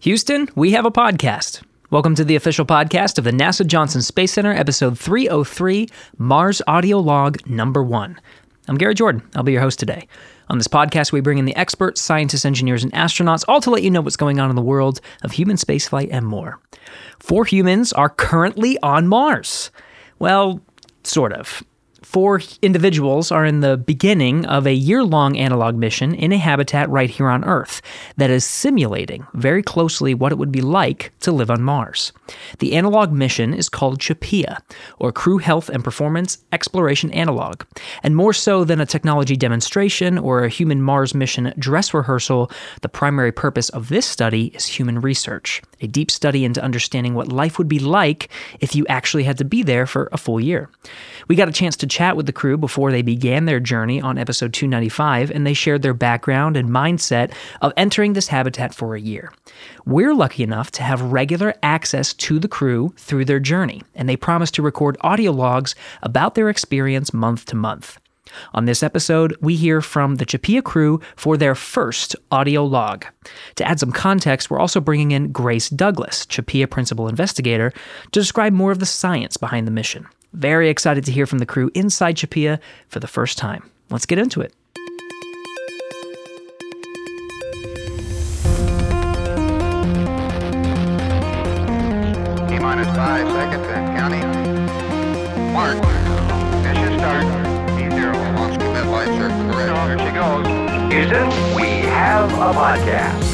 Houston, we have a podcast. Welcome to the official podcast of the NASA Johnson Space Center, episode 303, Mars Audio Log Number One. I'm Gary Jordan. I'll be your host today. On this podcast, we bring in the experts, scientists, engineers, and astronauts, all to let you know what's going on in the world of human spaceflight and more. Four humans are currently on Mars. Well, sort of four individuals are in the beginning of a year long analog mission in a habitat right here on Earth that is simulating very closely what it would be like to live on Mars. The analog mission is called CHAPEA, or Crew Health and Performance Exploration Analog. And more so than a technology demonstration or a human Mars mission dress rehearsal, the primary purpose of this study is human research, a deep study into understanding what life would be like if you actually had to be there for a full year. We got a chance to chat with the crew before they began their journey on episode 295, and they shared their background and mindset of entering this habitat for a year. We're lucky enough to have regular access to the crew through their journey, and they promise to record audio logs about their experience month to month. On this episode, we hear from the CHAPEA crew for their first audio log. To add some context, we're also bringing in Grace Douglas, CHAPEA principal investigator, to describe more of the science behind the mission. Very excited to hear from the crew inside CHAPEA for the first time. Let's get into it. T minus five seconds and counting. Mark. Mission start. T0 launch commit lights are correct. Here she goes. Houston, we have a podcast.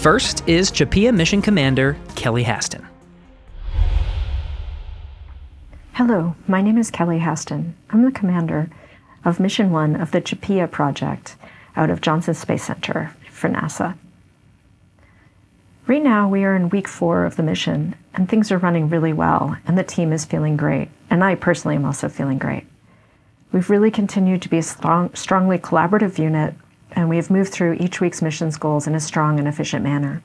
First is CHAPEA mission commander Kelly Haston. Hello, my name is Kelly Haston. I'm the commander of Mission 1 of the CHAPEA project out of Johnson Space Center for NASA. Right now, we are in week four of the mission, and things are running really well, and the team is feeling great. And I personally am also feeling great. We've really continued to be a strong, strongly collaborative unit, and we have moved through each week's mission's goals in a strong and efficient manner.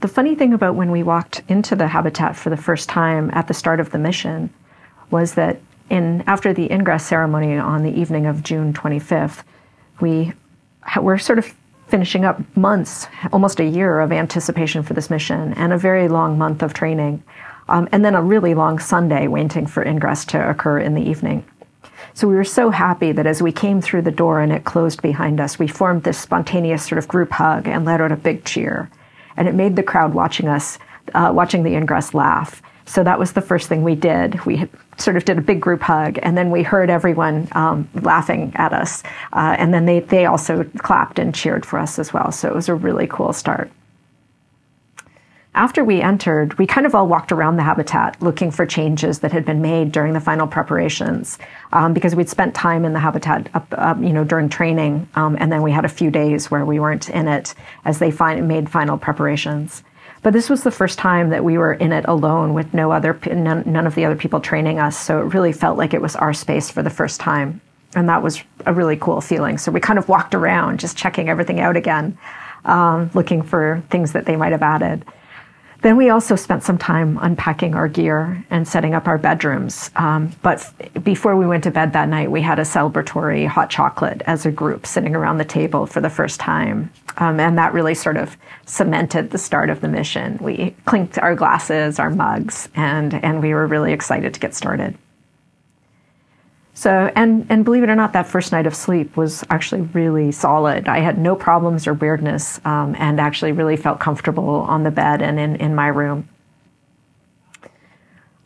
The funny thing about when we walked into the habitat for the first time at the start of the mission was that in after the ingress ceremony on the evening of June 25th, we were sort of finishing up months, almost a year of anticipation for this mission and a very long month of training, um, and then a really long Sunday waiting for ingress to occur in the evening. So we were so happy that as we came through the door and it closed behind us, we formed this spontaneous sort of group hug and let out a big cheer. And it made the crowd watching us, uh, watching the ingress laugh. So that was the first thing we did. We sort of did a big group hug, and then we heard everyone um, laughing at us. Uh, and then they, they also clapped and cheered for us as well. So it was a really cool start. After we entered, we kind of all walked around the habitat looking for changes that had been made during the final preparations, um, because we'd spent time in the habitat, up, up, you know, during training, um, and then we had a few days where we weren't in it as they made final preparations. But this was the first time that we were in it alone with no other, none, none of the other people training us. So it really felt like it was our space for the first time. And that was a really cool feeling. So we kind of walked around just checking everything out again, um, looking for things that they might have added. Then we also spent some time unpacking our gear and setting up our bedrooms. Um, but f- before we went to bed that night, we had a celebratory hot chocolate as a group sitting around the table for the first time. Um, and that really sort of cemented the start of the mission. We clinked our glasses, our mugs, and, and we were really excited to get started. So, and, and believe it or not, that first night of sleep was actually really solid. I had no problems or weirdness um, and actually really felt comfortable on the bed and in, in my room.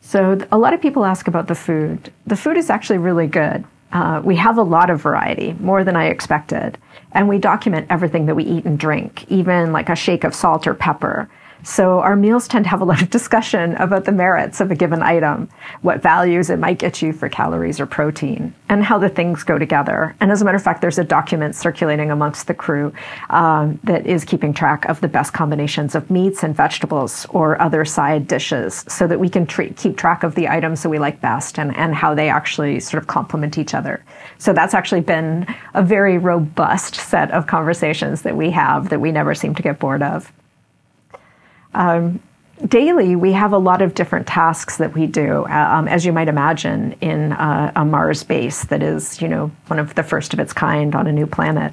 So, a lot of people ask about the food. The food is actually really good. Uh, we have a lot of variety, more than I expected. And we document everything that we eat and drink, even like a shake of salt or pepper. So our meals tend to have a lot of discussion about the merits of a given item, what values it might get you for calories or protein, and how the things go together. And as a matter of fact, there's a document circulating amongst the crew um, that is keeping track of the best combinations of meats and vegetables or other side dishes so that we can keep track of the items that we like best and, and how they actually sort of complement each other. So that's actually been a very robust set of conversations that we have that we never seem to get bored of. Um, daily, we have a lot of different tasks that we do, um, as you might imagine, in uh, a Mars base that is, you know, one of the first of its kind on a new planet.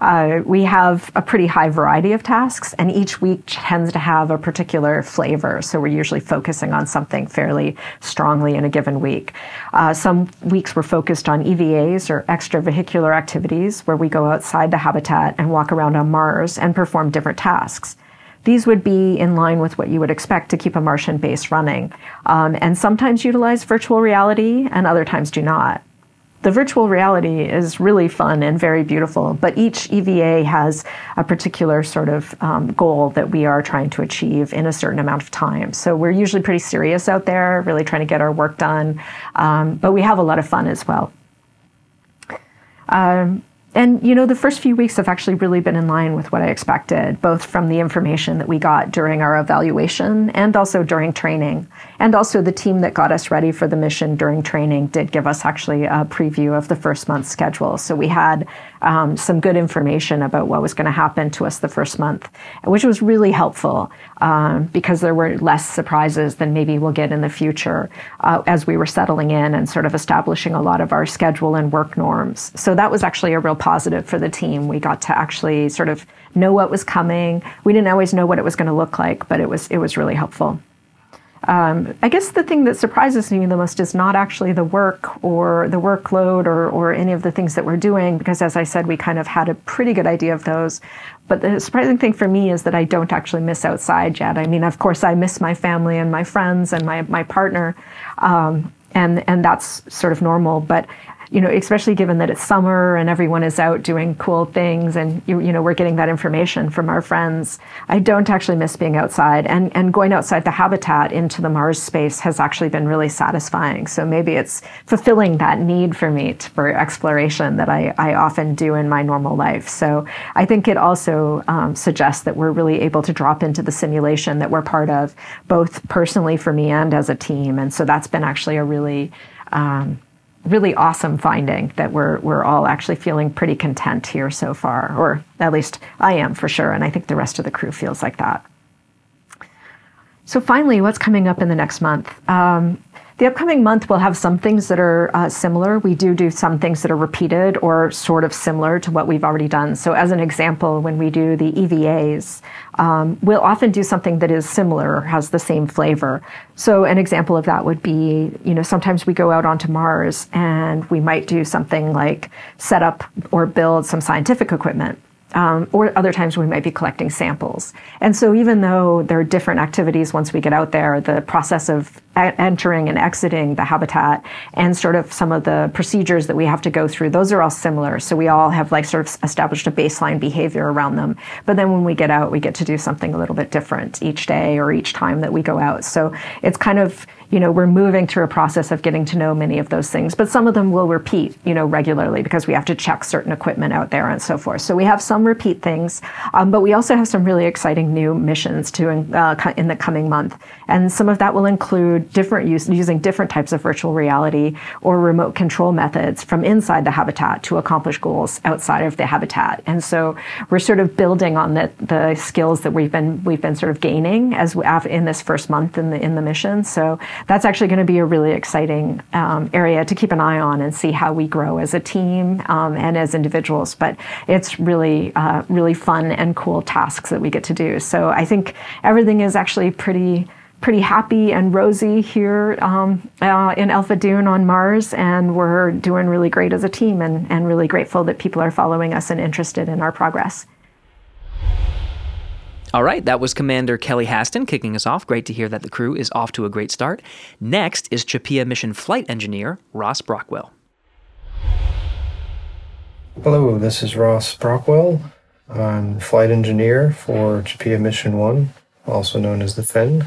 Uh, we have a pretty high variety of tasks, and each week tends to have a particular flavor. So we're usually focusing on something fairly strongly in a given week. Uh, some weeks we're focused on EVAs or extravehicular activities, where we go outside the habitat and walk around on Mars and perform different tasks. These would be in line with what you would expect to keep a Martian base running, um, and sometimes utilize virtual reality and other times do not. The virtual reality is really fun and very beautiful, but each EVA has a particular sort of um, goal that we are trying to achieve in a certain amount of time. So we're usually pretty serious out there, really trying to get our work done, um, but we have a lot of fun as well. Um, and you know the first few weeks have actually really been in line with what i expected both from the information that we got during our evaluation and also during training and also the team that got us ready for the mission during training did give us actually a preview of the first month's schedule so we had um, some good information about what was going to happen to us the first month which was really helpful um, because there were less surprises than maybe we'll get in the future uh, as we were settling in and sort of establishing a lot of our schedule and work norms so that was actually a real positive for the team. We got to actually sort of know what was coming. We didn't always know what it was going to look like, but it was it was really helpful. Um, I guess the thing that surprises me the most is not actually the work or the workload or, or any of the things that we're doing, because as I said, we kind of had a pretty good idea of those. But the surprising thing for me is that I don't actually miss outside yet. I mean, of course, I miss my family and my friends and my, my partner. Um, and and that's sort of normal. But you know, especially given that it's summer and everyone is out doing cool things and, you, you know, we're getting that information from our friends. I don't actually miss being outside and, and going outside the habitat into the Mars space has actually been really satisfying. So maybe it's fulfilling that need for me to, for exploration that I, I often do in my normal life. So I think it also um, suggests that we're really able to drop into the simulation that we're part of, both personally for me and as a team. And so that's been actually a really, um, really awesome finding that we're we're all actually feeling pretty content here so far, or at least I am for sure, and I think the rest of the crew feels like that. So finally, what's coming up in the next month? Um, the upcoming month we'll have some things that are uh, similar. We do do some things that are repeated or sort of similar to what we've already done. So, as an example, when we do the EVAs, um, we'll often do something that is similar or has the same flavor. So, an example of that would be, you know, sometimes we go out onto Mars and we might do something like set up or build some scientific equipment um, or other times we might be collecting samples. And so, even though there are different activities once we get out there, the process of entering and exiting the habitat and sort of some of the procedures that we have to go through, those are all similar. So, we all have like sort of established a baseline behavior around them. But then when we get out, we get to do something a little bit different each day or each time that we go out. So, it's kind of you know, we're moving through a process of getting to know many of those things, but some of them will repeat, you know, regularly because we have to check certain equipment out there and so forth. So we have some repeat things, um, but we also have some really exciting new missions to uh, in the coming month, and some of that will include different use using different types of virtual reality or remote control methods from inside the habitat to accomplish goals outside of the habitat. And so we're sort of building on the the skills that we've been we've been sort of gaining as we, in this first month in the in the mission. So that's actually going to be a really exciting um, area to keep an eye on and see how we grow as a team um, and as individuals. But it's really, uh, really fun and cool tasks that we get to do. So I think everything is actually pretty pretty happy and rosy here um, uh, in Alpha Dune on Mars, and we're doing really great as a team and, and really grateful that people are following us and interested in our progress. All right, that was Commander Kelly Haston kicking us off. Great to hear that the crew is off to a great start. Next is CHAPEA mission flight engineer Ross Brockwell. Hello, this is Ross Brockwell. I'm flight engineer for CHAPEA Mission 1, also known as the Finn.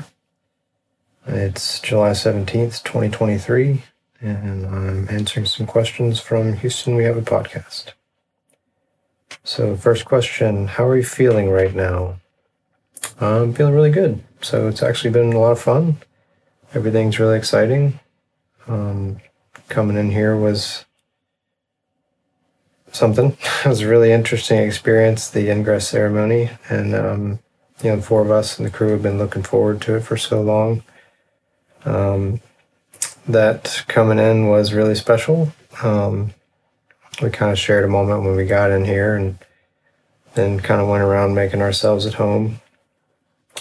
It's July 17th, 2023, and I'm answering some questions from Houston We Have a Podcast. So, first question How are you feeling right now? I'm feeling really good. So it's actually been a lot of fun. Everything's really exciting. Um, coming in here was something. it was a really interesting experience, the ingress ceremony. And, um, you know, the four of us and the crew have been looking forward to it for so long. Um, that coming in was really special. Um, we kind of shared a moment when we got in here and then kind of went around making ourselves at home.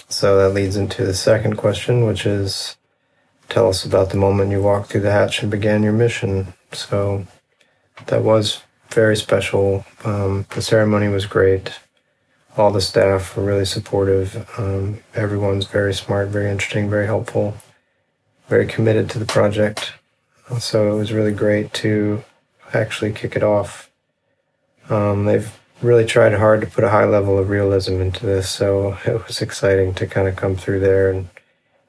So that leads into the second question, which is tell us about the moment you walked through the hatch and began your mission. So that was very special. Um, the ceremony was great. All the staff were really supportive. Um, everyone's very smart, very interesting, very helpful, very committed to the project. So it was really great to actually kick it off. Um, they've really tried hard to put a high level of realism into this, so it was exciting to kind of come through there and,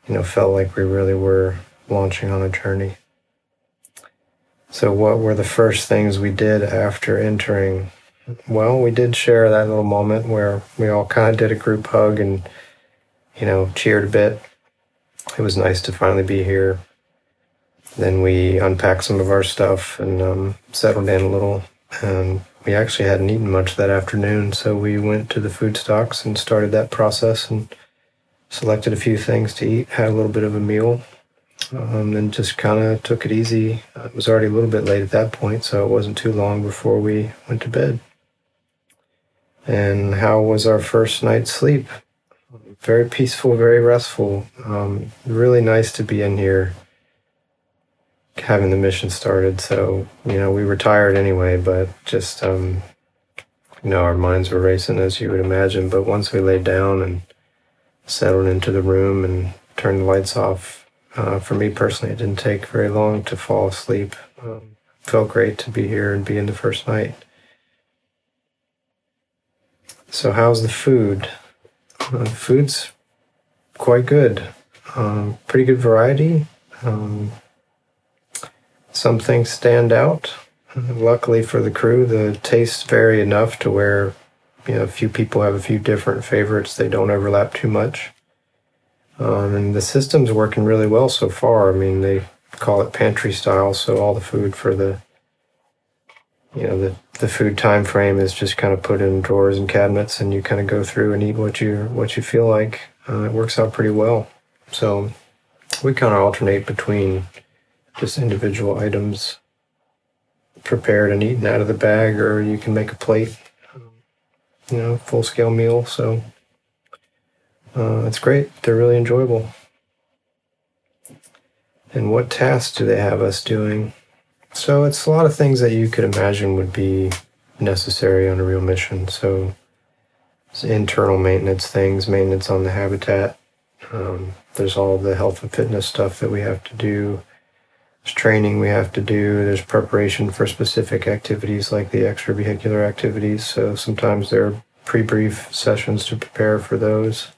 you know, felt like we really were launching on a journey. So, what were the first things we did after entering? Well, we did share that little moment where we all kind of did a group hug and, you know, cheered a bit. It was nice to finally be here. Then we unpacked some of our stuff and um, settled in a little. And we actually hadn't eaten much that afternoon, so we went to the food stocks and started that process and selected a few things to eat, had a little bit of a meal, um, and just kind of took it easy. It was already a little bit late at that point, so it wasn't too long before we went to bed. And how was our first night's sleep? Very peaceful, very restful. Um, really nice to be in here having the mission started. So, you know, we were tired anyway, but just, um, you know, our minds were racing as you would imagine. But once we laid down and settled into the room and turned the lights off, uh, for me personally, it didn't take very long to fall asleep. Um, felt great to be here and be in the first night. So, how's the food? Uh, food's quite good. Um, pretty good variety. Um, some things stand out. Luckily for the crew, the tastes vary enough to where you know a few people have a few different favorites. They don't overlap too much. Um, and the system's working really well so far. I mean, they call it pantry style, so all the food for the you know the the food time frame is just kind of put in drawers and cabinets, and you kind of go through and eat what you what you feel like. Uh, it works out pretty well. So we kind of alternate between just individual items prepared and eaten out of the bag, or you can make a plate, you know, full scale meal. So uh, it's great. They're really enjoyable. And what tasks do they have us doing? So it's a lot of things that you could imagine would be necessary on a real mission. So internal maintenance things, maintenance on the habitat. Um, there's all the health and fitness stuff that we have to do there's training we have to do. There's preparation for specific activities like the extravehicular activities. So sometimes there are pre-brief sessions to prepare for those.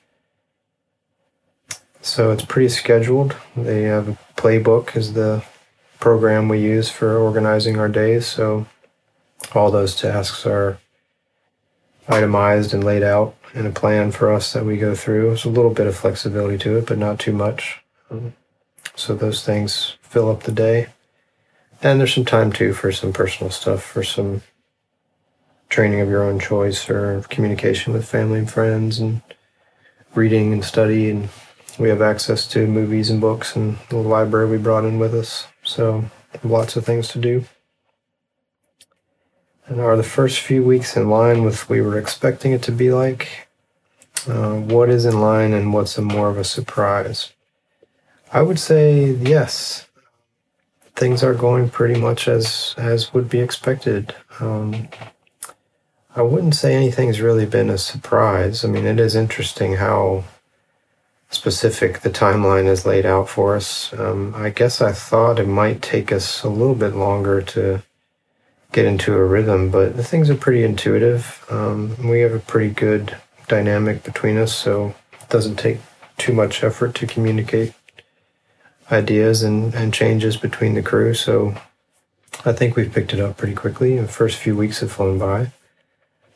So it's pretty scheduled. They have a playbook is the program we use for organizing our days. So all those tasks are itemized and laid out in a plan for us that we go through. There's a little bit of flexibility to it, but not too much. So those things fill up the day. And there's some time too for some personal stuff, for some training of your own choice or communication with family and friends and reading and study. And we have access to movies and books and the library we brought in with us. So lots of things to do. And are the first few weeks in line with we were expecting it to be like? Uh, what is in line and what's a more of a surprise? I would say yes. Things are going pretty much as as would be expected. Um, I wouldn't say anything's really been a surprise. I mean, it is interesting how specific the timeline is laid out for us. Um, I guess I thought it might take us a little bit longer to get into a rhythm, but the things are pretty intuitive. Um, we have a pretty good dynamic between us, so it doesn't take too much effort to communicate ideas and, and changes between the crew. So I think we've picked it up pretty quickly. The first few weeks have flown by.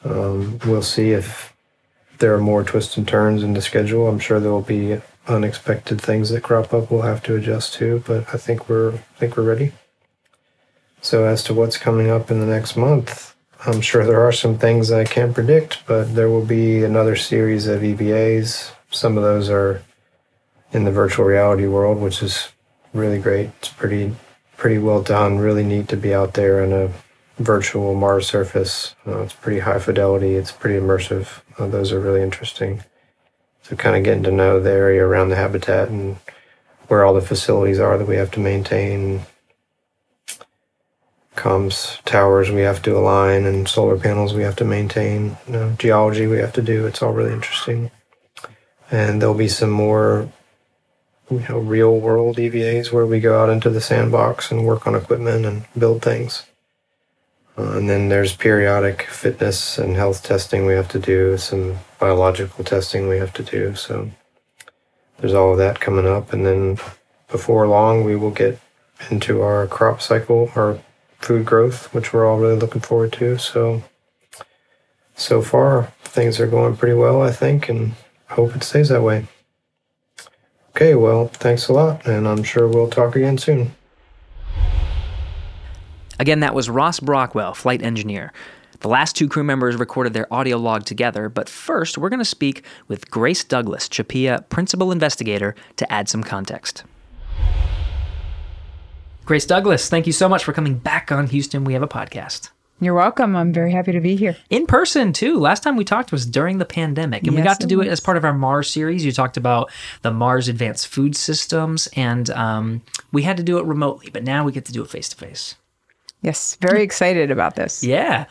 Um, we'll see if there are more twists and turns in the schedule. I'm sure there will be unexpected things that crop up we'll have to adjust to, but I think we're I think we're ready. So as to what's coming up in the next month, I'm sure there are some things I can't predict, but there will be another series of EVAs. Some of those are in the virtual reality world, which is really great. It's pretty pretty well done. Really neat to be out there in a virtual Mars surface. Uh, it's pretty high fidelity. It's pretty immersive. Uh, those are really interesting. So kind of getting to know the area around the habitat and where all the facilities are that we have to maintain. Comms towers we have to align and solar panels we have to maintain. You know, geology we have to do. It's all really interesting. And there'll be some more you know, real world EVAs where we go out into the sandbox and work on equipment and build things. Uh, and then there's periodic fitness and health testing we have to do, some biological testing we have to do. So there's all of that coming up. And then before long, we will get into our crop cycle, our food growth, which we're all really looking forward to. So, so far, things are going pretty well, I think, and hope it stays that way. Okay, well, thanks a lot, and I'm sure we'll talk again soon. Again, that was Ross Brockwell, flight engineer. The last two crew members recorded their audio log together, but first we're going to speak with Grace Douglas, CHAPEA principal investigator, to add some context. Grace Douglas, thank you so much for coming back on Houston. We have a podcast. You're welcome. I'm very happy to be here. In person, too. Last time we talked was during the pandemic, and we got to do it as part of our Mars series. You talked about the Mars Advanced Food Systems, and um, we had to do it remotely, but now we get to do it face to face. Yes, very excited about this. Yeah.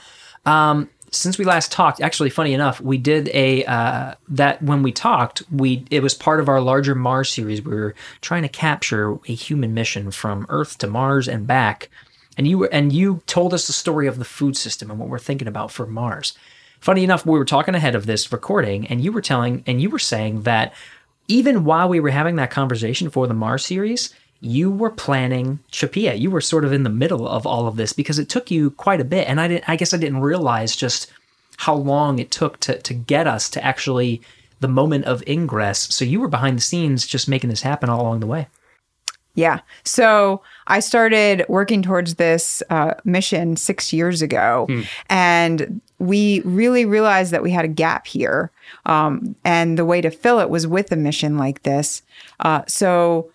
Um, since we last talked, actually, funny enough, we did a uh, that when we talked, we it was part of our larger Mars series. We were trying to capture a human mission from Earth to Mars and back, and you were and you told us the story of the food system and what we're thinking about for Mars. Funny enough, we were talking ahead of this recording, and you were telling and you were saying that even while we were having that conversation for the Mars series, you were planning CHAPEA. You were sort of in the middle of all of this because it took you quite a bit. And I didn't I guess I didn't realize just how long it took to to get us to actually the moment of ingress. So you were behind the scenes just making this happen all along the way. Yeah. So I started working towards this uh, mission six years ago, and we really realized that we had a gap here. Um, and the way to fill it was with a mission like this. Uh, so,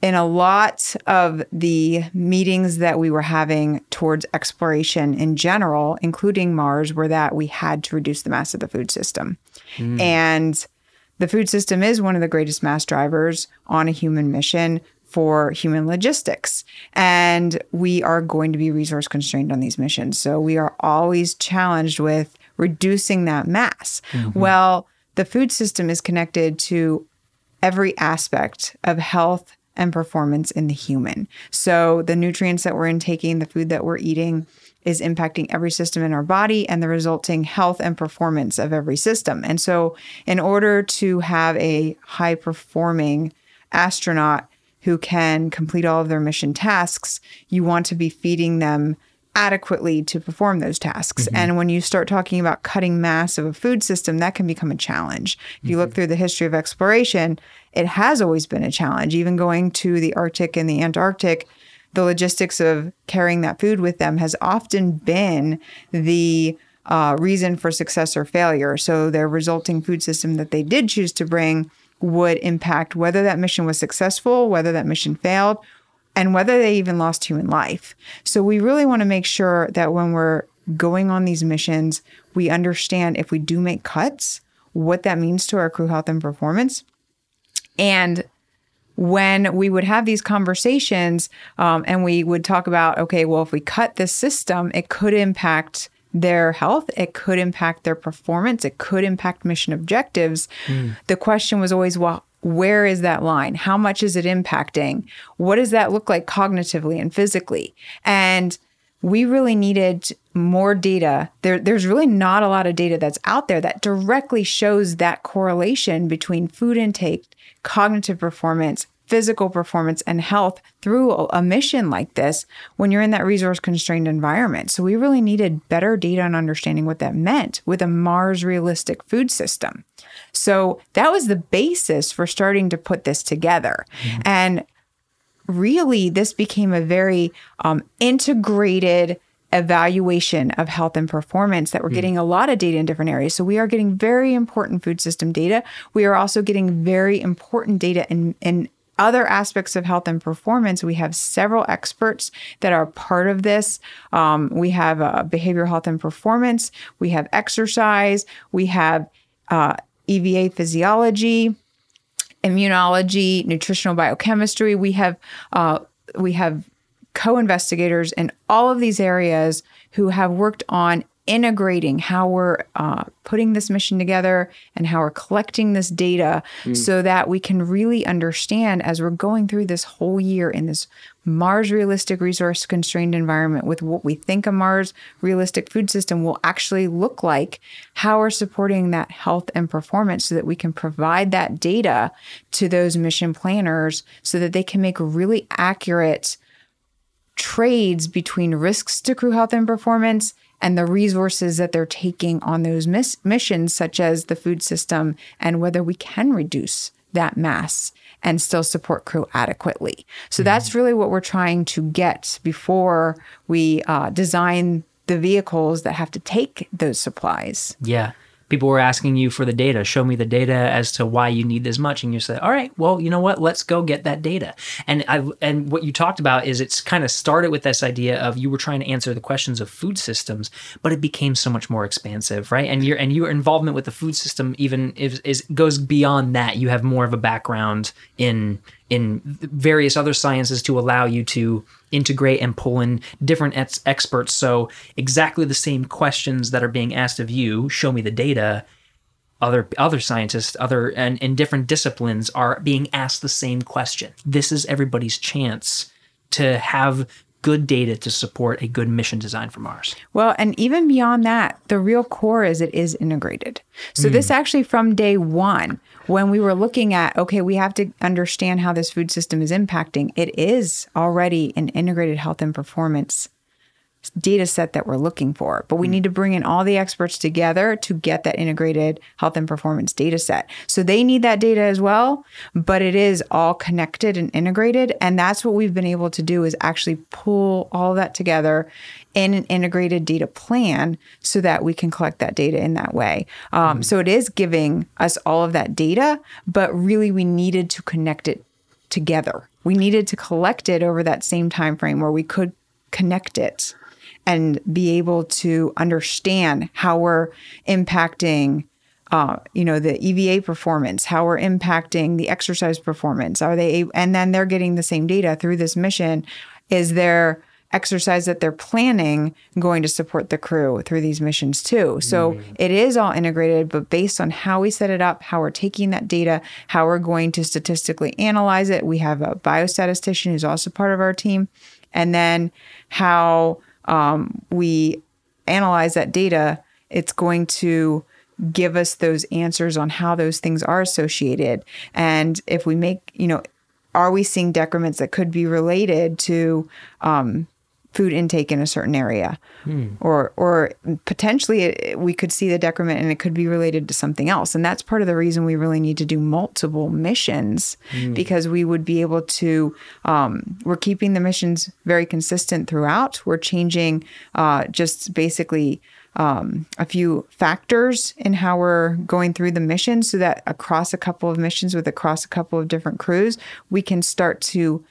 in a lot of the meetings that we were having towards exploration in general, including Mars, were that we had to reduce the mass of the food system. Hmm. And the food system is one of the greatest mass drivers on a human mission for human logistics. And we are going to be resource constrained on these missions. So we are always challenged with reducing that mass. Mm-hmm. Well, the food system is connected to every aspect of health and performance in the human. So the nutrients that we're intaking, the food that we're eating, is impacting every system in our body and the resulting health and performance of every system. And so, in order to have a high performing astronaut who can complete all of their mission tasks, you want to be feeding them adequately to perform those tasks. And when you start talking about cutting mass of a food system, that can become a challenge. If you look through the history of exploration, it has always been a challenge. Even going to the Arctic and the Antarctic, the logistics of carrying that food with them has often been the uh, reason for success or failure. So their resulting food system that they did choose to bring would impact whether that mission was successful, whether that mission failed, and whether they even lost human life. So we really want to make sure that when we're going on these missions, we understand if we do make cuts, what that means to our crew health and performance. And when we would have these conversations um, and we would talk about, okay, well, if we cut this system, it could impact their health, it could impact their performance, it could impact mission objectives. The question was always, well, where is that line? How much is it impacting? What does that look like cognitively and physically? And we really needed more data. There, there's really not a lot of data that's out there that directly shows that correlation between food intake, cognitive performance, physical performance, and health through a, mission like this when you're in that resource constrained environment. So we really needed better data and understanding what that meant with a Mars realistic food system. So that was the basis for starting to put this together. And really this became a very um, integrated evaluation of health and performance that we're getting a lot of data in different areas. So we are getting very important food system data. We are also getting very important data in, in other aspects of health and performance, we have several experts that are part of this. Um, we have uh, behavioral health and performance, we have exercise, we have uh, EVA physiology, immunology, nutritional biochemistry. We have uh, we have co-investigators in all of these areas who have worked on integrating how we're uh, putting this mission together and how we're collecting this data so that we can really understand as we're going through this whole year in this Mars realistic resource constrained environment with what we think a Mars realistic food system will actually look like, how we're supporting that health and performance so that we can provide that data to those mission planners so that they can make really accurate trades between risks to crew health and performance and the resources that they're taking on those miss- missions, such as the food system, and whether we can reduce that mass and still support crew adequately. So that's really what we're trying to get before we uh, design the vehicles that have to take those supplies. Yeah. People were asking you for the data. Show me the data as to why you need this much, and you said "All right, well, you know what? Let's go get that data." And I and what you talked about is it's kind of started with this idea of you were trying to answer the questions of food systems, but it became so much more expansive, right? And your and your involvement with the food system even is, is goes beyond that. You have more of a background in in various other sciences to allow you to integrate and pull in different ex- experts. So exactly the same questions that are being asked of you, show me the data. Other other scientists, other and in different disciplines are being asked the same question. This is everybody's chance to have good data to support a good mission design for Mars. Well, and even beyond that, the real core is it is integrated. So this hmm. actually from day one, when we were looking at, okay, we have to understand how this food system is impacting, it is already an integrated health and performance data set that we're looking for. But we need to bring in all the experts together to get that integrated health and performance data set. So they need that data as well, but it is all connected and integrated. And that's what we've been able to do is actually pull all that together in an integrated data plan so that we can collect that data in that way. Um, So it is giving us all of that data, but really we needed to connect it together. We needed to collect it over that same time frame where we could connect it and be able to understand how we're impacting uh, you know the EVA performance, how we're impacting the exercise performance. Are they and then they're getting the same data through this mission. Is their exercise that they're planning going to support the crew through these missions too? So it is all integrated, but based on how we set it up, how we're taking that data, how we're going to statistically analyze it. We have a biostatistician who's also part of our team, and then how um, we analyze that data, it's going to give us those answers on how those things are associated. And if we make, you know, are we seeing decrements that could be related to um, food intake in a certain area, or or potentially it, we could see the decrement and it could be related to something else. And that's part of the reason we really need to do multiple missions because we would be able to. Um, we're keeping the missions very consistent throughout. We're changing uh, just basically um, a few factors in how we're going through the mission so that across a couple of missions with across a couple of different crews, we can start to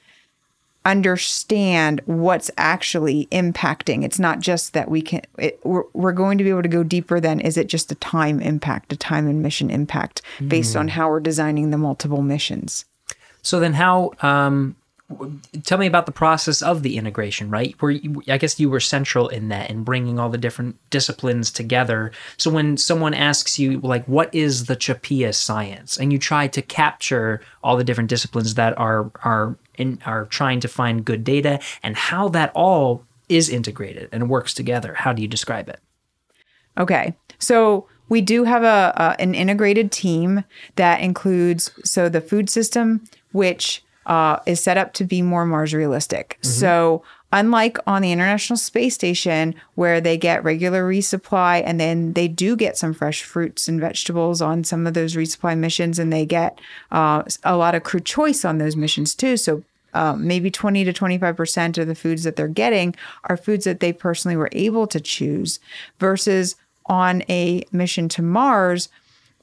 understand what's actually impacting. It's not just that we can, it, we're, we're going to be able to go deeper than is it just a time impact, a time and mission impact based on how we're designing the multiple missions. So then, how? Um, tell me about the process of the integration. Right? Where I guess you were central in that in bringing all the different disciplines together. So when someone asks you, like, what is the CHAPEA science, and you try to capture all the different disciplines that are are in, are trying to find good data and how that all is integrated and works together. How do you describe it? Okay. So we do have a, a an integrated team that includes so the food system, which uh, is set up to be more Mars realistic. So unlike on the International Space Station, where they get regular resupply and then they do get some fresh fruits and vegetables on some of those resupply missions, and they get uh, a lot of crew choice on those missions too. So um, maybe 20 to 25% of the foods that they're getting are foods that they personally were able to choose versus on a mission to Mars,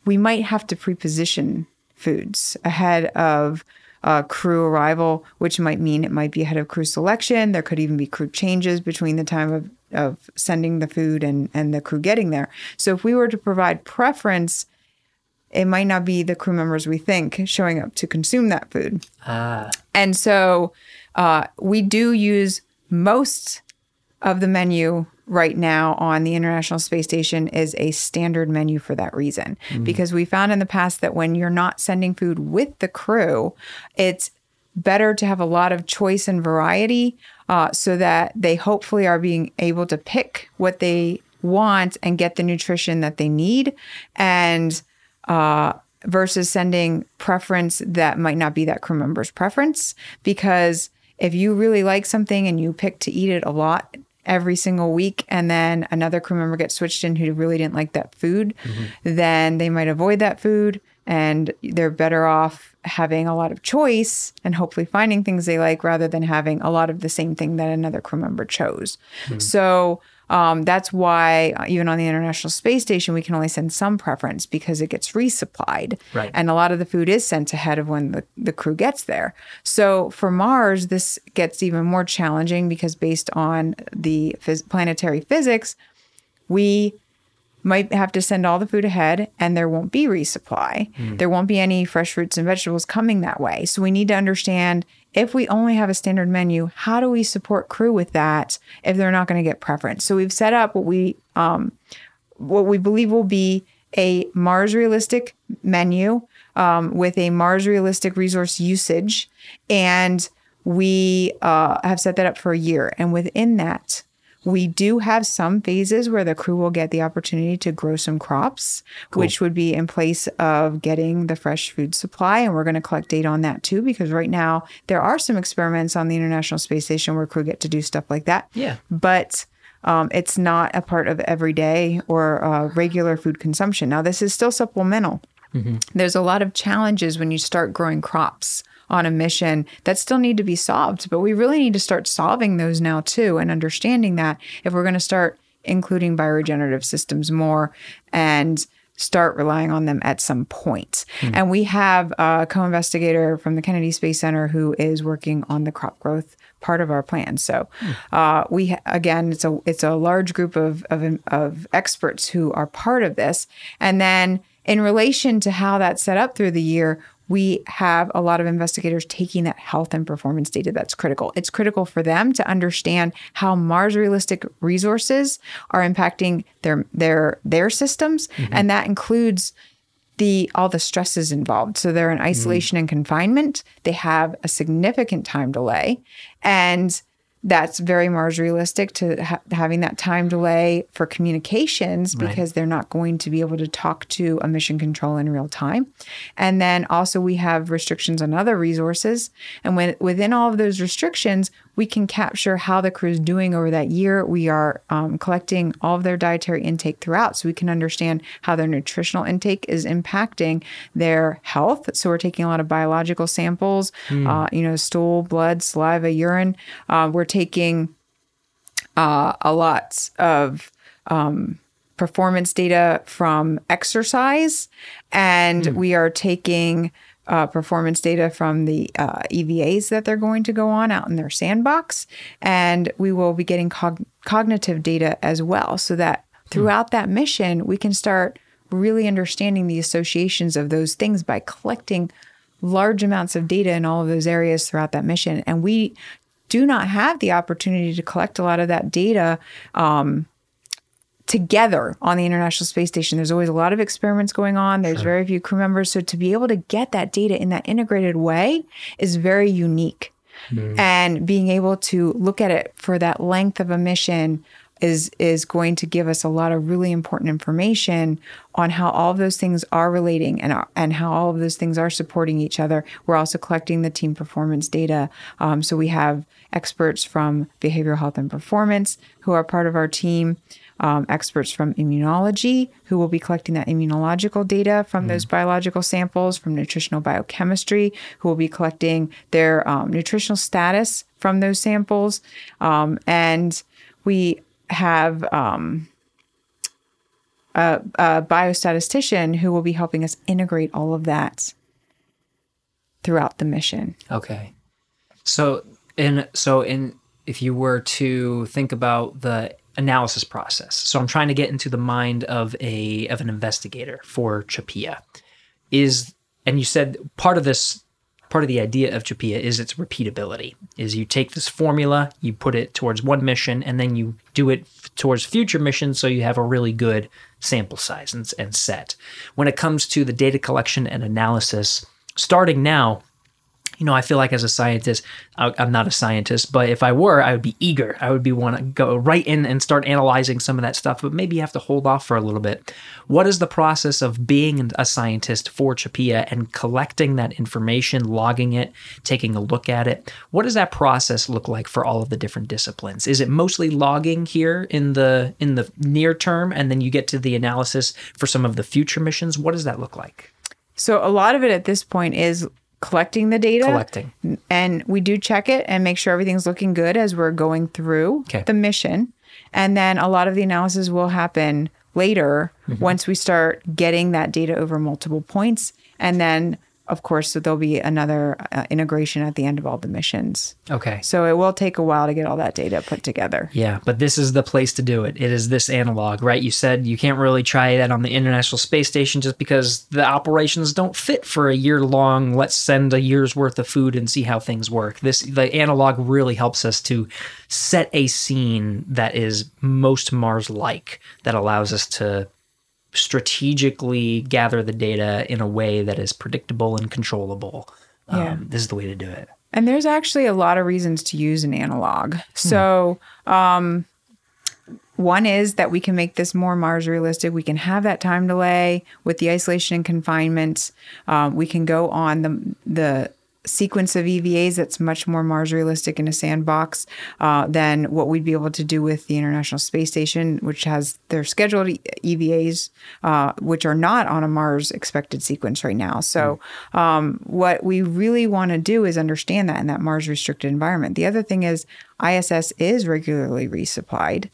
we might have to preposition foods ahead of uh, crew arrival, which might mean it might be ahead of crew selection. There could even be crew changes between the time of, of sending the food and, and the crew getting there. So if we were to provide preference, it might not be the crew members we think showing up to consume that food. Ah, And so uh, we do use most of the menu right now on the International Space Station is a standard menu for that reason. Because we found in the past that when you're not sending food with the crew, it's better to have a lot of choice and variety uh, so that they hopefully are being able to pick what they want and get the nutrition that they need. And uh, versus sending preference that might not be that crew member's preference. Because if you really like something and you pick to eat it a lot every single week, and then another crew member gets switched in who really didn't like that food, mm-hmm. then they might avoid that food and they're better off having a lot of choice and hopefully finding things they like rather than having a lot of the same thing that another crew member chose. Hmm. So um, that's why uh, even on the International Space Station, we can only send some preference because it gets resupplied. Right. And a lot of the food is sent ahead of when the, the crew gets there. So for Mars, this gets even more challenging because based on the phys- planetary physics, we might have to send all the food ahead and there won't be resupply. There won't be any fresh fruits and vegetables coming that way. So we need to understand if we only have a standard menu, how do we support crew with that if they're not going to get preference? So we've set up what we um, what we believe will be a Mars realistic menu um, with a Mars realistic resource usage, and we uh, have set that up for a year. And within that, we do have some phases where the crew will get the opportunity to grow some crops, which would be in place of getting the fresh food supply. And we're going to collect data on that too, because right now there are some experiments on the International Space Station where crew get to do stuff like that. Yeah. But um, it's not a part of everyday or uh, regular food consumption. Now, this is still supplemental. There's a lot of challenges when you start growing crops on a mission that still need to be solved, but we really need to start solving those now too and understanding that if we're going to start including bioregenerative systems more and start relying on them at some point. And we have a co-investigator from the Kennedy Space Center who is working on the crop growth part of our plan. So uh, we again, it's a it's a large group of, of of experts who are part of this, and then in relation to how that's set up through the year. We have a lot of investigators taking that health and performance data that's critical. It's critical for them to understand how Mars realistic resources are impacting their their their systems, mm-hmm. and that includes the all the stresses involved. So they're in mm. isolation and confinement. They have a significant time delay, and that's very Mars realistic to ha- having that time delay for communications because they're not going to be able to talk to a mission control in real time. And then also we have restrictions on other resources, and when within all of those restrictions, we can capture how the crew is doing over that year. We are um, collecting all of their dietary intake throughout, so we can understand how their nutritional intake is impacting their health. So we're taking a lot of biological samples, uh, you know, stool, blood, saliva, urine. Uh, we're taking uh, a lot of um, performance data from exercise, and we are taking uh, performance data from the uh, EVAs that they're going to go on out in their sandbox, and we will be getting cog- cognitive data as well, so that throughout that mission we can start really understanding the associations of those things by collecting large amounts of data in all of those areas throughout that mission, and we do not have the opportunity to collect a lot of that data um, together on the International Space Station. There's always a lot of experiments going on. There's very few crew members. So to be able to get that data in that integrated way is very unique. And being able to look at it for that length of a mission is is going to give us a lot of really important information on how all of those things are relating and are, and how all of those things are supporting each other. We're also collecting the team performance data. Um, so we have experts from behavioral health and performance who are part of our team. Um, experts from immunology who will be collecting that immunological data from those biological samples, from nutritional biochemistry, who will be collecting their um, nutritional status from those samples. Um, and we have um, a, a biostatistician who will be helping us integrate all of that throughout the mission. Okay. So in so in if you were to think about the analysis process. So I'm trying to get into the mind of a of an investigator for CHAPEA. Is and you said part of this part of the idea of CHAPEA is its repeatability. Is you take this formula, you put it towards one mission, and then you do it f- towards future missions, so you have a really good sample size and, and set. When it comes to the data collection and analysis, starting now, you know, I feel like as a scientist, I'm not a scientist, but if I were, I would be eager. I would be want to go right in and start analyzing some of that stuff, but maybe you have to hold off for a little bit. What is the process of being a scientist for CHAPEA and collecting that information, logging it, taking a look at it? What does that process look like for all of the different disciplines? Is it mostly logging here in the in the near term, and then you get to the analysis for some of the future missions? What does that look like? So a lot of it at this point is collecting the data. Collecting. And we do check it and make sure everything's looking good as we're going through Okay. the mission. And then a lot of the analysis will happen later Mm-hmm. once we start getting that data over multiple points. And then, of course, so there'll be another uh, integration at the end of all the missions. Okay. So it will take a while to get all that data put together. Yeah, but this is the place to do it. It is this analog, right? You said you can't really try that on the International Space Station just because the operations don't fit for a year long. Let's send a year's worth of food and see how things work. This the analog really helps us to set a scene that is most Mars like that allows us to strategically gather the data in a way that is predictable and controllable. Yeah. Um, this is the way to do it. And there's actually a lot of reasons to use an analog. So, um, one is that we can make this more Mars realistic. We can have that time delay with the isolation and confinement. Um, we can go on the the sequence of EVAs that's much more Mars realistic in a sandbox uh, than what we'd be able to do with the International Space Station, which has their scheduled EVAs, uh, which are not on a Mars expected sequence right now. So, um, what we really want to do is understand that in that Mars restricted environment. The other thing is ISS is regularly resupplied,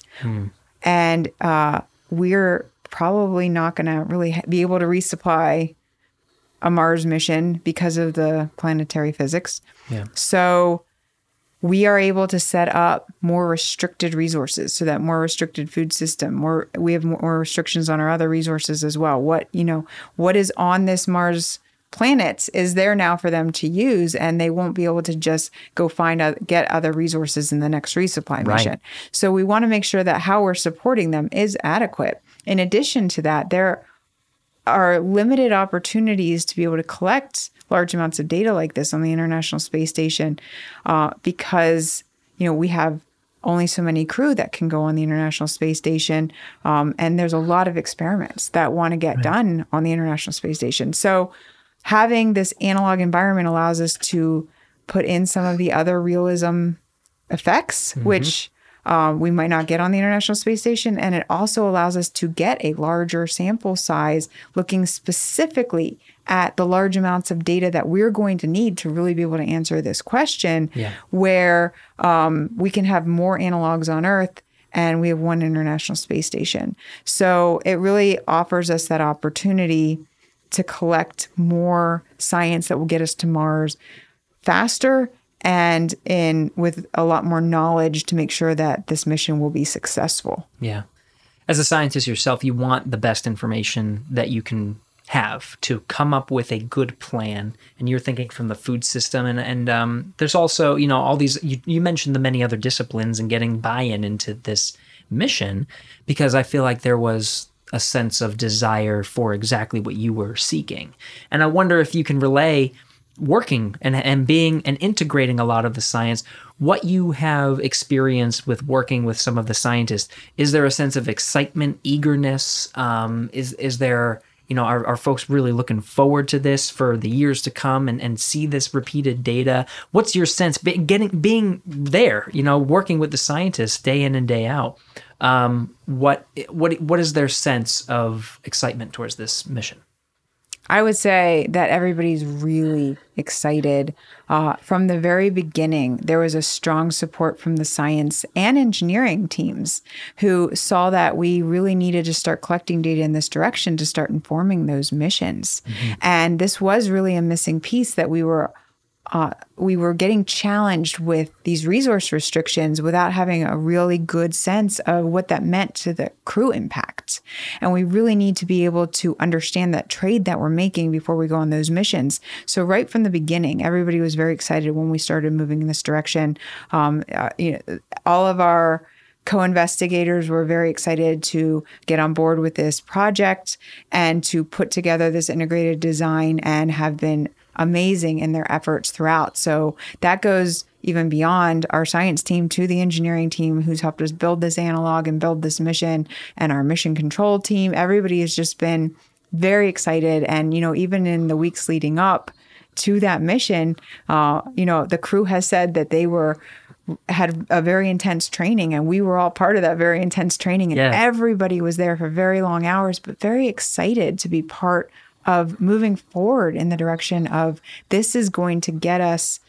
and uh, we're probably not going to really be able to resupply a Mars mission because of the planetary physics. Yeah. So we are able to set up more restricted resources so that more restricted food system more we have more restrictions on our other resources as well what you know what is on this mars planet is there now for them to use and they won't be able to just go find out get other resources in the next resupply Right. mission so we want to make sure that how we're supporting them is adequate in addition to that there are limited opportunities to be able to collect large amounts of data like this on the International Space Station uh, because you know we have only so many crew that can go on the International Space Station, um, and there's a lot of experiments that want to get done on the International Space Station. So having this analog environment allows us to put in some of the other realism effects, which um, we might not get on the International Space Station. And it also allows us to get a larger sample size looking specifically at the large amounts of data that we're going to need to really be able to answer this question, Yeah. where um, we can have more analogs on Earth. And we have one International Space Station. So it really offers us that opportunity to collect more science that will get us to Mars faster and in with a lot more knowledge to make sure that this mission will be successful. Yeah. As a scientist yourself, you want the best information that you can have to come up with a good plan. And you're thinking from the food system, and and um, there's also you know all these. You, you mentioned the many other disciplines and getting buy-in into this mission, because I feel like there was a sense of desire for exactly what you were seeking. And I wonder if you can relay working and, and being and integrating a lot of the science what you have experienced with working with some of the scientists is there a sense of excitement eagerness? Um, is is there you know are, are folks really looking forward to this for the years to come and, and see this repeated data? What's your sense getting being there you know working with the scientists day in and day out? Um, what what what is their sense of excitement towards this mission I would say that everybody's really excited. Uh, from the very beginning, there was a strong support from the science and engineering teams who saw that we really needed to start collecting data in this direction to start informing those missions. And this was really a missing piece that we were uh, we were getting challenged with these resource restrictions without having a really good sense of what that meant to the crew impact. And we really need to be able to understand that trade that we're making before we go on those missions. So right from the beginning, everybody was very excited when we started moving in this direction. Um, uh, you know, all of our co-investigators were very excited to get on board with this project and to put together this integrated design and have been amazing in their efforts throughout. So that goes even beyond our science team to the engineering team who's helped us build this analog and build this mission and our mission control team. Everybody has just been very excited. And, you know, even in the weeks leading up to that mission, uh, you know, the crew has said that they were had a very intense training and we were all part of that very intense training and Yeah. everybody was there for very long hours but very excited to be part of moving forward in the direction of this is going to get us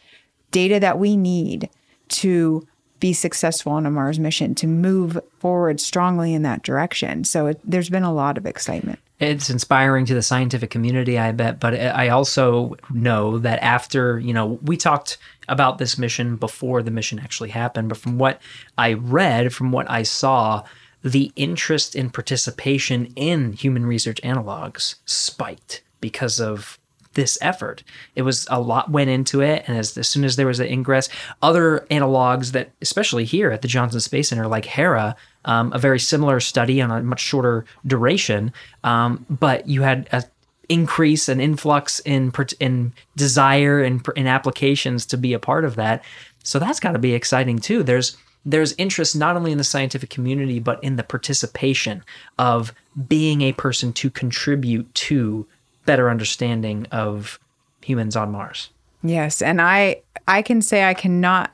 data that we need to be successful on a Mars mission to move forward strongly in that direction. So it, there's been a lot of excitement. It's inspiring to the scientific community, I bet. But I also know that after, you know, we talked about this mission before the mission actually happened. But from what I read, from what I saw, the interest in participation in human research analogs spiked because of this effort. It was a lot went into it, and as, as soon as there was an ingress, other analogs that, especially here at the Johnson Space Center, like Hera, um, a very similar study on a much shorter duration, um, but you had a increase and influx in in desire and in applications to be a part of that. So that's got to be exciting too. There's there's interest not only in the scientific community but in the participation of being a person to contribute to better understanding of humans on Mars. Yes, and I I can say I cannot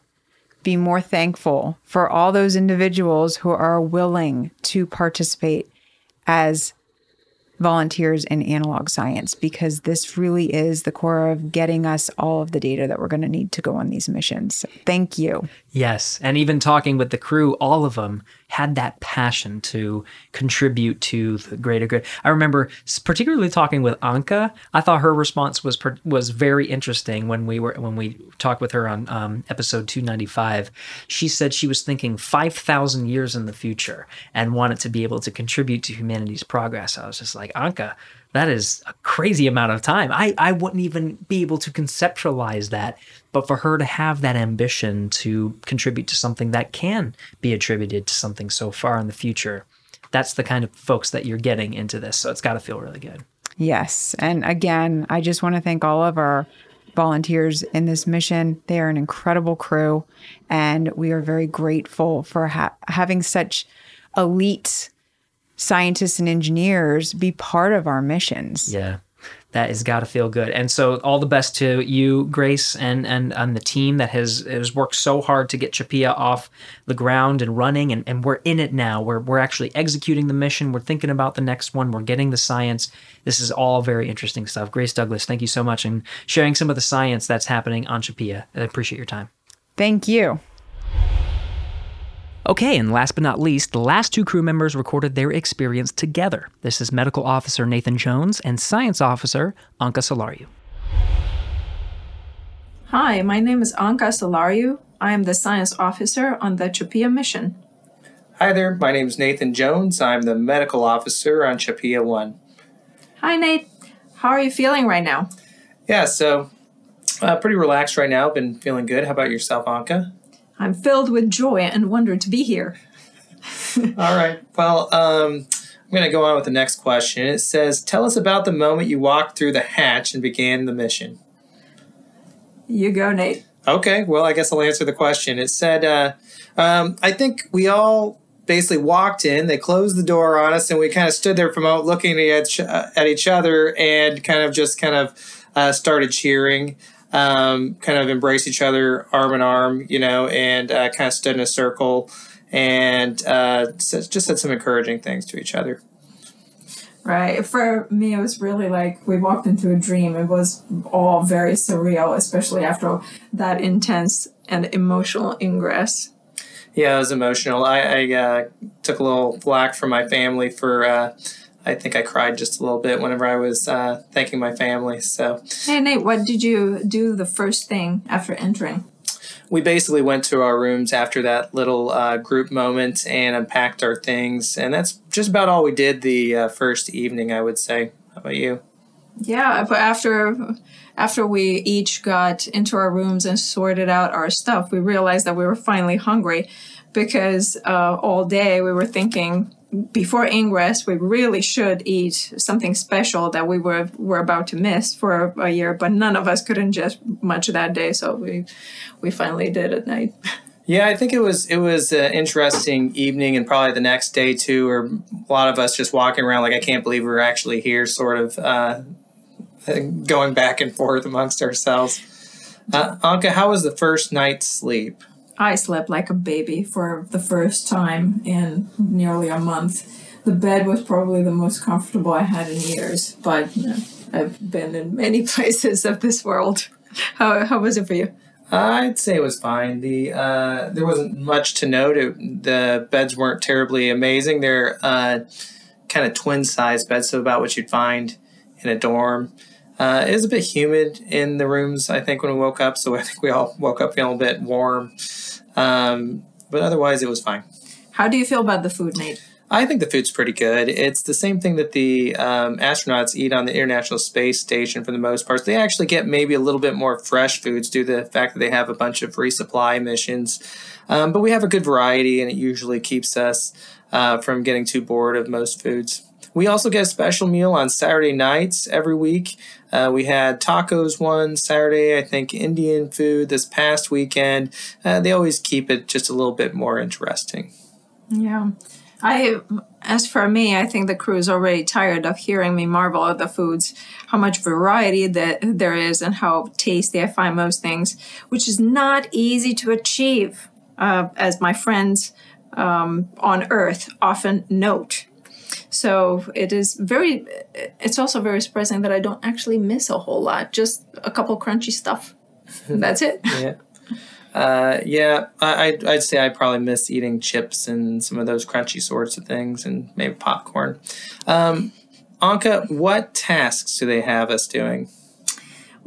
be more thankful for all those individuals who are willing to participate as volunteers in analog science because this really is the core of getting us all of the data that we're going to need to go on these missions. Thank you. Yes, and even talking with the crew, all of them had that passion to contribute to the greater good. I remember particularly talking with Anca. I thought her response was was very interesting when we were when we talked with her on um, episode two ninety five. She said she was thinking five thousand years in the future and wanted to be able to contribute to humanity's progress. I was just like Anca. That is a crazy amount of time. I, I wouldn't even be able to conceptualize that. But for her to have that ambition to contribute to something that can be attributed to something so far in the future, that's the kind of folks that you're getting into this. So it's got to feel really good. Yes. And again, I just want to thank all of our volunteers in this mission. They are an incredible crew, and we are very grateful for ha- having such elite scientists and engineers be part of our missions. Yeah. That has got to feel good. And so all the best to you, Grace, and and, the team that has, has worked so hard to get CHAPEA off the ground and running. And, and we're in it now. We're, we're actually executing the mission. We're thinking about the next one. We're getting the science. This is all very interesting stuff. Grace Douglas, thank you so much and sharing some of the science that's happening on CHAPEA. I appreciate your time. Thank you. Okay, and last but not least, the last two crew members recorded their experience together. This is Medical Officer Nathan Jones and Science Officer Anca Selariu. Hi, my name is Anca Selariu. I am the science officer on the CHAPEA mission. Hi there, my name is Nathan Jones. I'm the medical officer on CHAPEA 1. Hi, Nate. How are you feeling right now? Yeah, so uh, pretty relaxed right now. Been feeling good. How about yourself, Anca? I'm filled with joy and wonder to be here. All right. Well, um, I'm going to go on with the next question. It says, Tell us about the moment you walked through the hatch and began the mission. You go, Nate. Okay, well, I guess I'll answer the question. It said, uh, um, I think we all basically walked in, they closed the door on us, and we kind of stood there from out looking at each, uh, at each other and kind of just kind of uh, started cheering, um, kind of embraced each other arm in arm, you know, and uh, kind of stood in a circle and uh, just said some encouraging things to each other. Right. For me, it was really like we walked into a dream. It was all very surreal, especially after that intense and emotional ingress. Yeah, it was emotional. I, I uh, took a little flack from my family for uh, I think I cried just a little bit whenever I was uh, thanking my family. So Hey Nate, what did you do the first thing after entering? we basically went to our rooms after that little uh, group moment and unpacked our things, and that's just about all we did the uh, first evening. I would say. How about you? Yeah, but after after we each got into our rooms and sorted out our stuff, we realized that we were finally hungry because uh, all day we were thinking before ingress we really should eat something special that we were were about to miss for a year, but none of us could ingest much that day, so we we finally did at night. Yeah, I think it was it was an interesting evening, and probably the next day too, or a lot of us just walking around like I can't believe we're actually here, sort of uh, going back and forth amongst ourselves. Uh, Anca, how was the first night's sleep? I slept like a baby for the first time in nearly a month. The bed was probably the most comfortable I had in years, but I've been in many places of this world. How, how was it for you? I'd say it was fine. The uh, there wasn't much to note. It, the beds weren't terribly amazing. They're uh, kind of twin size beds, so about what you'd find in a dorm. Uh, it was a bit humid in the rooms, I think, when we woke up. So I think we all woke up feeling a bit warm. Um, but otherwise, it was fine. How do you feel about the food, Nate? I think the food's pretty good. It's the same thing that the um, astronauts eat on the International Space Station for the most part. They actually get maybe a little bit more fresh foods due to the fact that they have a bunch of resupply missions. Um, but we have a good variety, and it usually keeps us uh, from getting too bored of most foods. We also get a special meal on Saturday nights every week. Uh, we had tacos one Saturday, I think Indian food this past weekend. Uh, they always keep it just a little bit more interesting. Yeah. I, as for me, I think the crew is already tired of hearing me marvel at the foods, how much variety that there is, and how tasty I find most things, which is not easy to achieve, uh, as my friends um, on Earth often note. So it is very. It's also very surprising that I don't actually miss a whole lot. Just a couple crunchy stuff. That's it. yeah. Uh, yeah, I, I'd, I'd say I probably miss eating chips and some of those crunchy sorts of things and maybe popcorn. Um, Anca, what tasks do they have us doing?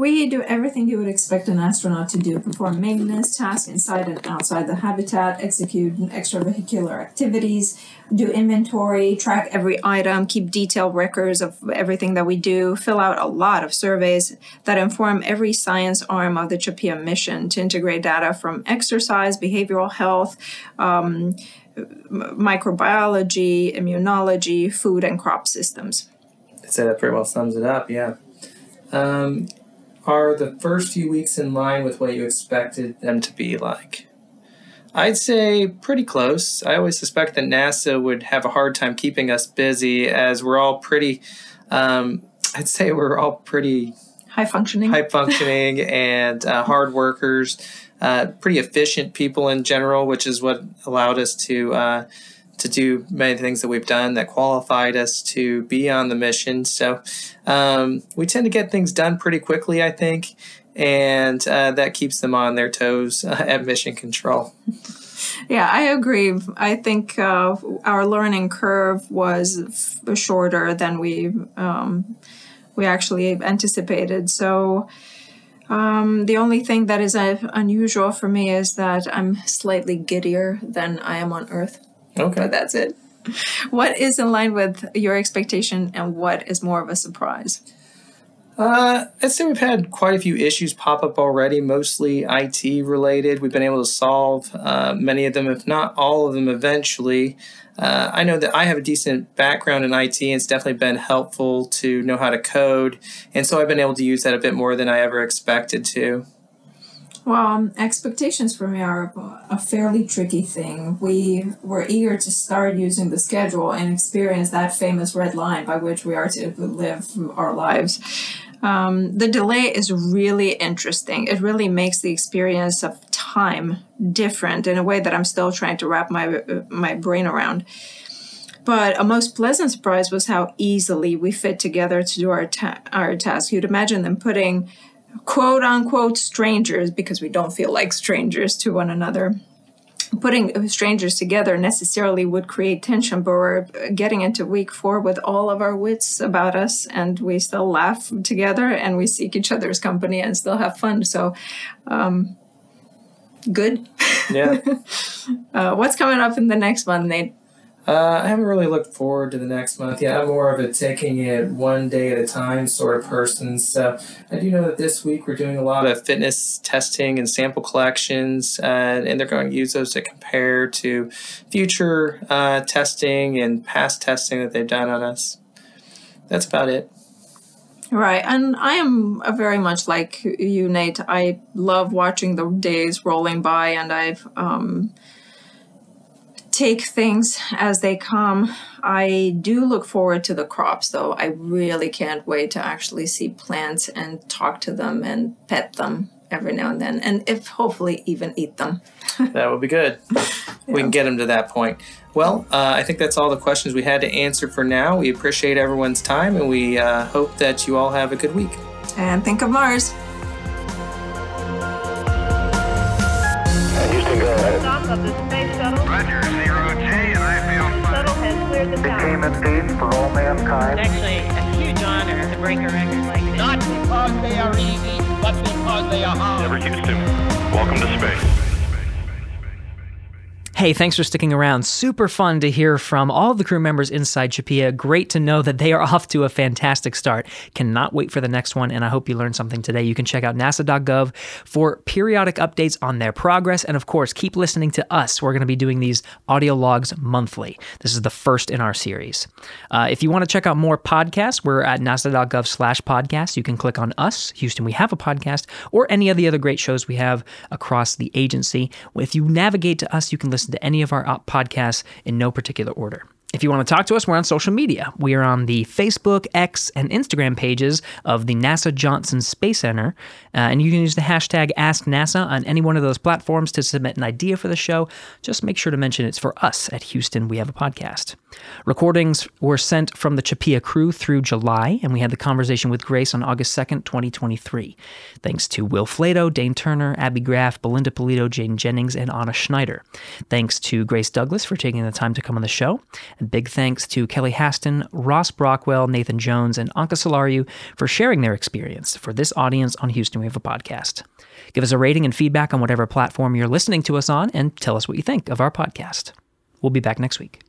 We do everything you would expect an astronaut to do perform maintenance tasks inside and outside the habitat, execute extravehicular activities, do inventory, track every item, keep detailed records of everything that we do, fill out a lot of surveys that inform every science arm of the CHAPEA mission to integrate data from exercise, behavioral health, um, microbiology, immunology, food, and crop systems. I'd say that pretty well sums it up, yeah. Um, are the first few weeks in line with what you expected them to be like? I'd say pretty close. I always suspect that NASA would have a hard time keeping us busy as we're all pretty, um, I'd say we're all pretty high functioning, high functioning and uh, hard workers, uh, pretty efficient people in general, which is what allowed us to uh, to do many things that we've done that qualified us to be on the mission. So um, we tend to get things done pretty quickly, I think, and uh, that keeps them on their toes uh, at mission control. Yeah, I agree. I think uh, our learning curve was f- shorter than we um, we actually anticipated. So. Um, the only thing that is uh, unusual for me is that I'm slightly giddier than I am on Earth. Okay. But that's it. What is in line with your expectation and what is more of a surprise? Uh, I'd say we've had quite a few issues pop up already, mostly IT related. We've been able to solve uh, many of them, if not all of them, eventually. Uh, I know that I have a decent background in IT, and it's definitely been helpful to know how to code. And so I've been able to use that a bit more than I ever expected to. Well, um, expectations for me are a fairly tricky thing. We were eager to start using the schedule and experience that famous red line by which we are to live our lives. Um, the delay is really interesting. It really makes the experience of time different in a way that I'm still trying to wrap my my brain around. But a most pleasant surprise was how easily we fit together to do our ta- our task. You'd imagine them putting quote unquote strangers because we don't feel like strangers to one another putting strangers together necessarily would create tension, but we're getting into week four with all of our wits about us, and we still laugh together and we seek each other's company and still have fun. So, um, good. Yeah. uh, what's coming up in the next one, Nate? Uh, I haven't really looked forward to the next month yet. I'm more of a taking it one day at a time sort of person. So I do know that this week we're doing a lot of fitness testing and sample collections, uh, and they're going to use those to compare to future uh, testing and past testing that they've done on us. That's about it. Right. And I am very much like you, Nate. I love watching the days rolling by, and I've um, take things as they come. I do look forward to the crops, though. I really can't wait to actually see plants and talk to them and pet them every now and then, and if hopefully even eat them. that would be good. We can get them to that point. Well, uh, I think that's all the questions we had to answer for now. We appreciate everyone's time, and we uh, hope that you all have a good week. And think of Mars. Houston, go ahead. Stop of the space shuttle. Roger, Became a feast for all mankind. It's actually a huge honor to break a record like this. Not because they are easy, but because they are hard. Never Houston. Welcome to space. Hey, thanks for sticking around. Super fun to hear from all the crew members inside CHAPEA. Great to know that they are off to a fantastic start. Cannot wait for the next one, and I hope you learned something today. You can check out nasa.gov for periodic updates on their progress, and of course, keep listening to us. We're going to be doing these audio logs monthly. This is the first in our series. Uh, if you want to check out more podcasts, we're at nasa.gov slash podcast. You can click on us, Houston, we have a podcast, or any of the other great shows we have across the agency. If you navigate to us, you can listen to any of our podcasts in no particular order. If you want to talk to us, we're on social media. We are on the Facebook, X, and Instagram pages of the NASA Johnson Space Center. Uh, and you can use the hashtag AskNASA on any one of those platforms to submit an idea for the show. Just make sure to mention it's for us at Houston We Have a Podcast. Recordings were sent from the CHAPEA crew through July, and we had the conversation with Grace on August 2nd, 2023. Thanks to Will Flato, Dane Turner, Abby Graff, Belinda Pulido, Jane Jennings, and Anna Schneider. Thanks to Grace Douglas for taking the time to come on the show. And big thanks to Kelly Haston, Ross Brockwell, Nathan Jones, and Anca Selariu for sharing their experience for this audience on Houston We Have a Podcast. Give us a rating and feedback on whatever platform you're listening to us on, and tell us what you think of our podcast. We'll be back next week.